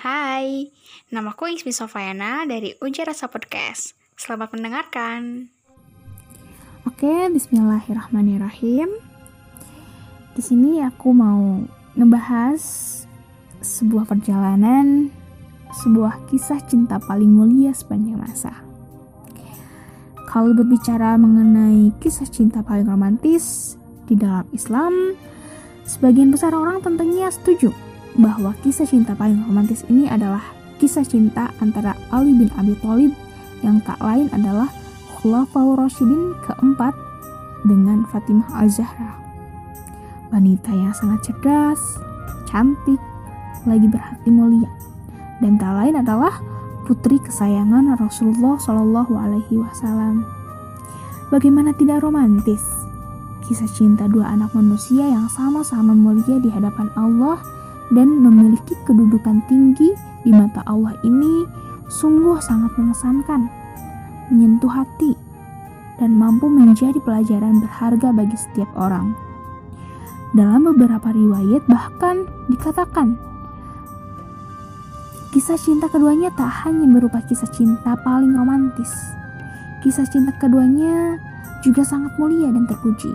Hai, namaku Ismi Sofayana dari Uji Rasa Podcast. Selamat mendengarkan. Oke, bismillahirrahmanirrahim. Di sini aku mau ngebahas sebuah perjalanan, sebuah kisah cinta paling mulia sepanjang masa. Kalau berbicara mengenai kisah cinta paling romantis di dalam Islam, sebagian besar orang tentunya setuju bahwa kisah cinta paling romantis ini adalah kisah cinta antara Ali bin Abi Thalib yang tak lain adalah Khulafaur Rasyidin keempat dengan Fatimah Az-Zahra. Wanita yang sangat cerdas, cantik, lagi berhati mulia, dan tak lain adalah putri kesayangan Rasulullah Shallallahu Alaihi Wasallam. Bagaimana tidak romantis? Kisah cinta dua anak manusia yang sama-sama mulia di hadapan Allah dan memiliki kedudukan tinggi di mata Allah ini sungguh sangat mengesankan, menyentuh hati, dan mampu menjadi pelajaran berharga bagi setiap orang. Dalam beberapa riwayat bahkan dikatakan kisah cinta keduanya tak hanya berupa kisah cinta paling romantis. Kisah cinta keduanya juga sangat mulia dan terpuji.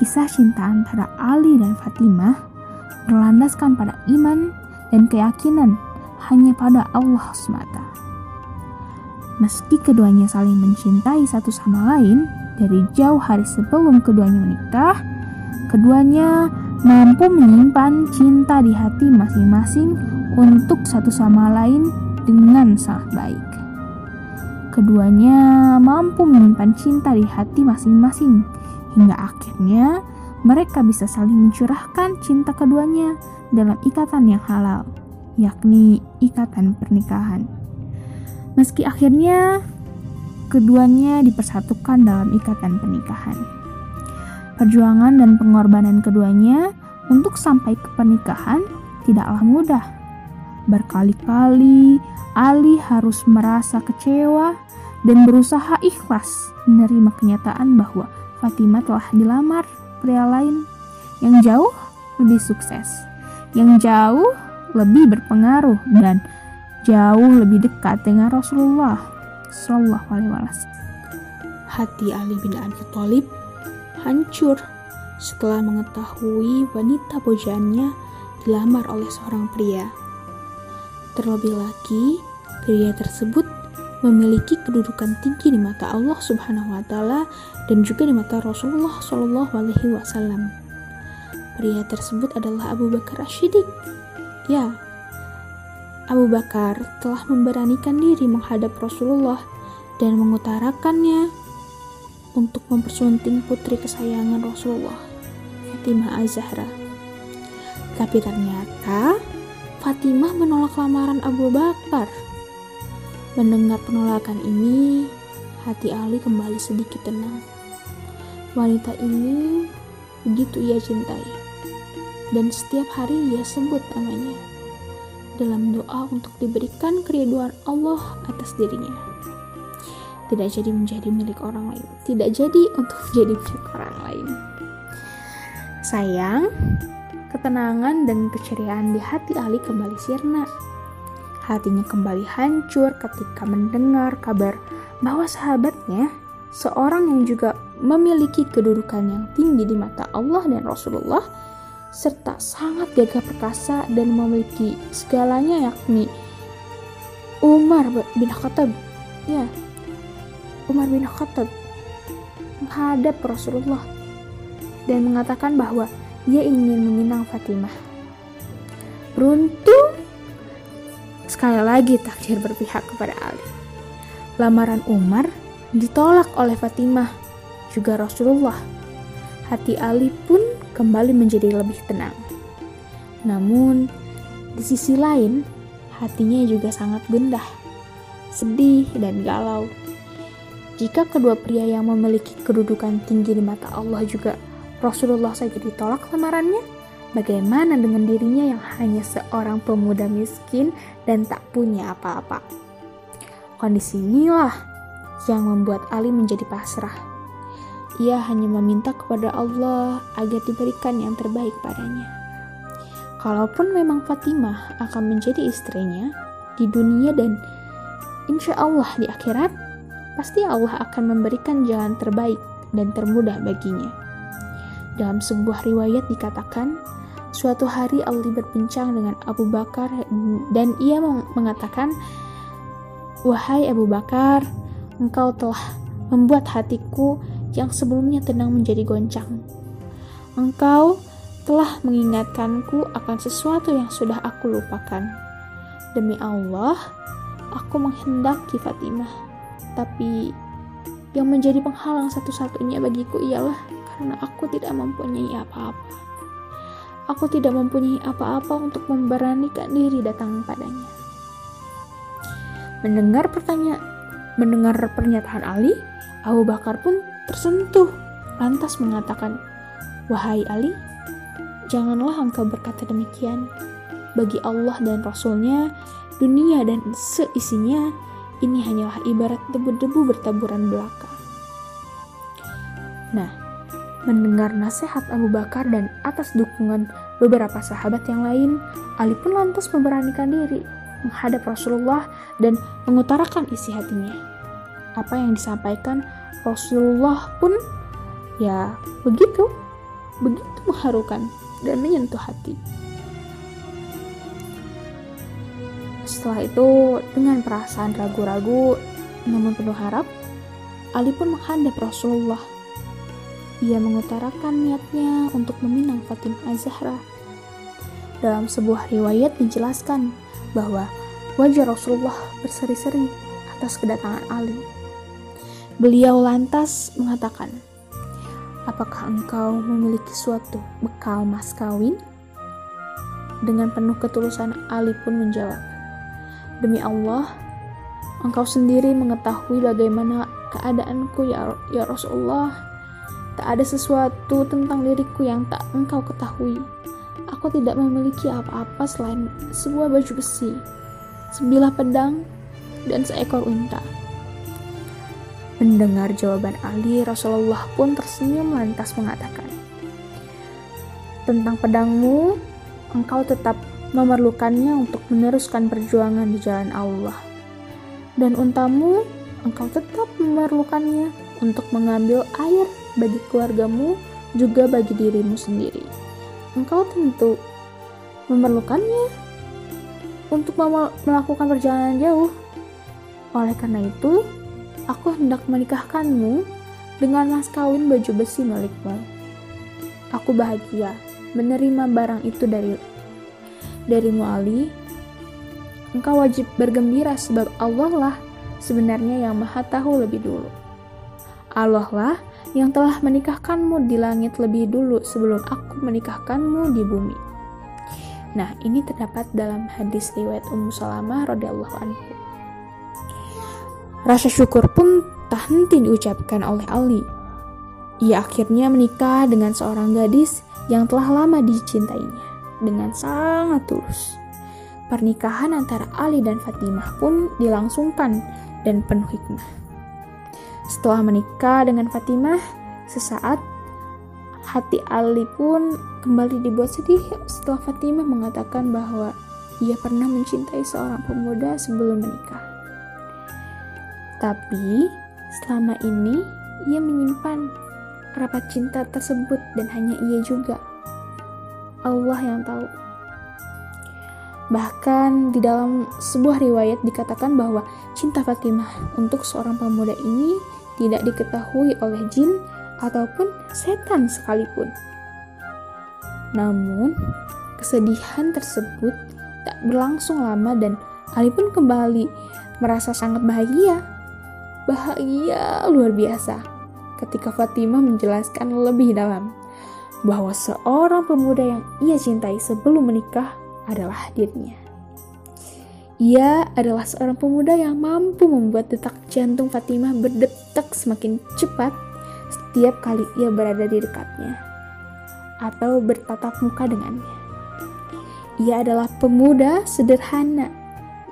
Kisah cinta antara Ali dan Fatimah berlandaskan pada iman dan keyakinan hanya pada Allah semata. Meski keduanya saling mencintai satu sama lain dari jauh hari sebelum keduanya menikah, Keduanya mampu menyimpan cinta di hati masing-masing untuk satu sama lain dengan sangat baik. Keduanya mampu menyimpan cinta di hati masing-masing hingga akhirnya mereka bisa saling mencurahkan cinta keduanya dalam ikatan yang halal, yakni ikatan pernikahan. Meski akhirnya keduanya dipersatukan dalam ikatan pernikahan. Perjuangan dan pengorbanan keduanya untuk sampai ke pernikahan tidaklah mudah. Berkali-kali Ali harus merasa kecewa dan berusaha ikhlas menerima kenyataan bahwa Fatimah telah dilamar pria lain yang jauh lebih sukses, yang jauh lebih berpengaruh dan jauh lebih dekat dengan Rasulullah Shallallahu Alaihi Wasallam. Hati Ali bin Abi Thalib hancur setelah mengetahui wanita pujaannya dilamar oleh seorang pria. Terlebih lagi, pria tersebut memiliki kedudukan tinggi di mata Allah Subhanahu wa taala dan juga di mata Rasulullah Shallallahu alaihi wasallam. Pria tersebut adalah Abu Bakar Ashidik. Ya, Abu Bakar telah memberanikan diri menghadap Rasulullah dan mengutarakannya untuk mempersunting putri kesayangan Rasulullah, Fatimah Az-Zahra. Tapi ternyata Fatimah menolak lamaran Abu Bakar. Mendengar penolakan ini, hati Ali kembali sedikit tenang. Wanita ini begitu ia cintai, dan setiap hari ia sebut namanya dalam doa untuk diberikan keriduan Allah atas dirinya. Tidak jadi menjadi milik orang lain tidak jadi untuk menjadi milik orang lain. Sayang ketenangan dan keceriaan di hati Ali kembali sirna hatinya kembali hancur ketika mendengar kabar bahwa sahabatnya seorang yang juga memiliki kedudukan yang tinggi di mata Allah dan Rasulullah serta sangat gagah perkasa dan memiliki segalanya yakni Umar bin Khattab ya Umar bin Khattab menghadap Rasulullah dan mengatakan bahwa dia ingin meminang Fatimah. Beruntung sekali lagi takdir berpihak kepada Ali. Lamaran Umar ditolak oleh Fatimah, juga Rasulullah. Hati Ali pun kembali menjadi lebih tenang. Namun, di sisi lain, hatinya juga sangat gundah, sedih, dan galau jika kedua pria yang memiliki kedudukan tinggi di mata Allah juga Rasulullah saja ditolak lamarannya, bagaimana dengan dirinya yang hanya seorang pemuda miskin dan tak punya apa-apa? Kondisi inilah yang membuat Ali menjadi pasrah. Ia hanya meminta kepada Allah agar diberikan yang terbaik padanya. kalaupun memang Fatimah akan menjadi istrinya di dunia dan insya Allah di akhirat, pasti Allah akan memberikan jalan terbaik dan termudah baginya. Dalam sebuah riwayat dikatakan, suatu hari Ali berbincang dengan Abu Bakar dan ia mengatakan, Wahai Abu Bakar, engkau telah membuat hatiku yang sebelumnya tenang menjadi goncang. Engkau telah mengingatkanku akan sesuatu yang sudah aku lupakan. Demi Allah, aku menghendaki Fatimah, tapi yang menjadi penghalang satu-satunya bagiku ialah karena aku tidak mempunyai apa-apa. Aku tidak mempunyai apa-apa untuk memberanikan diri datang padanya. Mendengar pertanyaan, mendengar pernyataan Ali, Abu Bakar pun tersentuh, lantas mengatakan, Wahai Ali, janganlah engkau berkata demikian. Bagi Allah dan Rasulnya, dunia dan seisinya, ini hanyalah ibarat debu-debu bertaburan belaka. Nah, mendengar nasihat Abu Bakar dan atas dukungan beberapa sahabat yang lain, Ali pun lantas memberanikan diri menghadap Rasulullah dan mengutarakan isi hatinya. Apa yang disampaikan Rasulullah pun ya begitu, begitu mengharukan dan menyentuh hati. Setelah itu, dengan perasaan ragu-ragu namun penuh harap, Ali pun menghadap Rasulullah. Ia mengutarakan niatnya untuk meminang Fatimah Az-Zahra. Dalam sebuah riwayat dijelaskan bahwa wajah Rasulullah berseri-seri atas kedatangan Ali. Beliau lantas mengatakan, Apakah engkau memiliki suatu bekal mas kawin? Dengan penuh ketulusan Ali pun menjawab, Demi Allah, engkau sendiri mengetahui bagaimana keadaanku ya, ya Rasulullah. Tak ada sesuatu tentang diriku yang tak engkau ketahui. Aku tidak memiliki apa-apa selain sebuah baju besi, sebilah pedang, dan seekor unta. Mendengar jawaban Ali, Rasulullah pun tersenyum lantas mengatakan, Tentang pedangmu, engkau tetap memerlukannya untuk meneruskan perjuangan di jalan Allah. Dan untamu, engkau tetap memerlukannya untuk mengambil air bagi keluargamu, juga bagi dirimu sendiri. Engkau tentu memerlukannya untuk melakukan perjalanan jauh. Oleh karena itu, aku hendak menikahkanmu dengan mas kawin baju besi milikmu. Aku bahagia menerima barang itu dari dari Ali. Engkau wajib bergembira sebab Allah lah sebenarnya yang maha tahu lebih dulu. Allah lah yang telah menikahkanmu di langit lebih dulu sebelum aku menikahkanmu di bumi. Nah, ini terdapat dalam hadis riwayat Ummu Salamah radhiyallahu anhu. Rasa syukur pun tak henti diucapkan oleh Ali. Ia akhirnya menikah dengan seorang gadis yang telah lama dicintainya dengan sangat tulus. Pernikahan antara Ali dan Fatimah pun dilangsungkan dan penuh hikmah. Setelah menikah dengan Fatimah, sesaat hati Ali pun kembali dibuat sedih setelah Fatimah mengatakan bahwa ia pernah mencintai seorang pemuda sebelum menikah. Tapi selama ini ia menyimpan rapat cinta tersebut dan hanya ia juga. Allah yang tahu. Bahkan di dalam sebuah riwayat dikatakan bahwa cinta Fatimah untuk seorang pemuda ini tidak diketahui oleh jin ataupun setan sekalipun. Namun, kesedihan tersebut tak berlangsung lama dan Ali pun kembali merasa sangat bahagia bahagia luar biasa ketika Fatimah menjelaskan lebih dalam bahwa seorang pemuda yang ia cintai sebelum menikah adalah dirinya. Ia adalah seorang pemuda yang mampu membuat detak jantung Fatimah berdetak semakin cepat setiap kali ia berada di dekatnya atau bertatap muka dengannya. Ia adalah pemuda sederhana,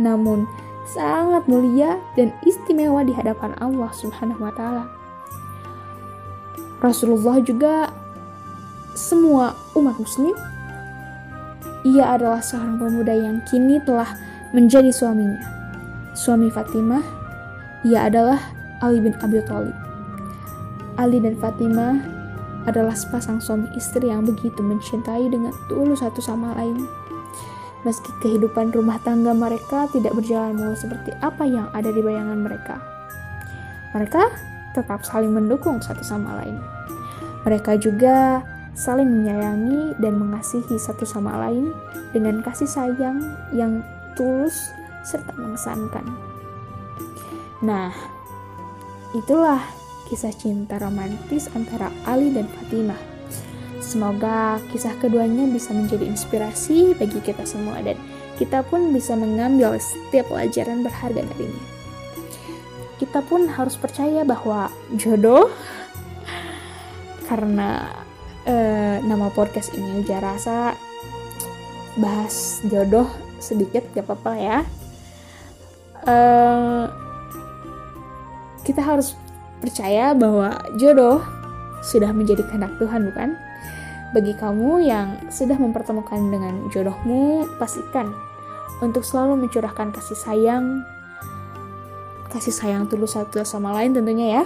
namun sangat mulia dan istimewa di hadapan Allah Subhanahu wa taala. Rasulullah juga semua umat muslim ia adalah seorang pemuda yang kini telah menjadi suaminya. Suami Fatimah, ia adalah Ali bin Abi Thalib. Ali dan Fatimah adalah sepasang suami istri yang begitu mencintai dengan tulus satu sama lain. Meski kehidupan rumah tangga mereka tidak berjalan mulus seperti apa yang ada di bayangan mereka. Mereka tetap saling mendukung satu sama lain. Mereka juga saling menyayangi dan mengasihi satu sama lain dengan kasih sayang yang tulus serta mengesankan. Nah, itulah kisah cinta romantis antara Ali dan Fatimah. Semoga kisah keduanya bisa menjadi inspirasi bagi kita semua dan kita pun bisa mengambil setiap pelajaran berharga darinya. Kita pun harus percaya bahwa jodoh karena uh, nama podcast ini aja rasa bahas jodoh sedikit gak apa-apa ya. Uh, kita harus percaya bahwa jodoh sudah menjadi kehendak Tuhan, bukan? Bagi kamu yang sudah mempertemukan dengan jodohmu, pastikan untuk selalu mencurahkan kasih sayang, kasih sayang tulus satu sama lain tentunya ya.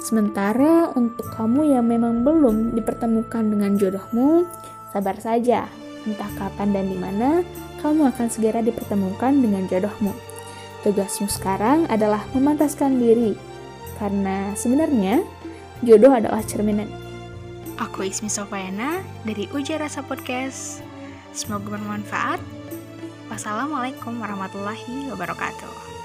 Sementara untuk kamu yang memang belum dipertemukan dengan jodohmu, sabar saja. Entah kapan dan di mana kamu akan segera dipertemukan dengan jodohmu. Tugasmu sekarang adalah memantaskan diri, karena sebenarnya jodoh adalah cerminan Aku Ismi Sofayana dari Uja Rasa Podcast. Semoga bermanfaat. Wassalamualaikum warahmatullahi wabarakatuh.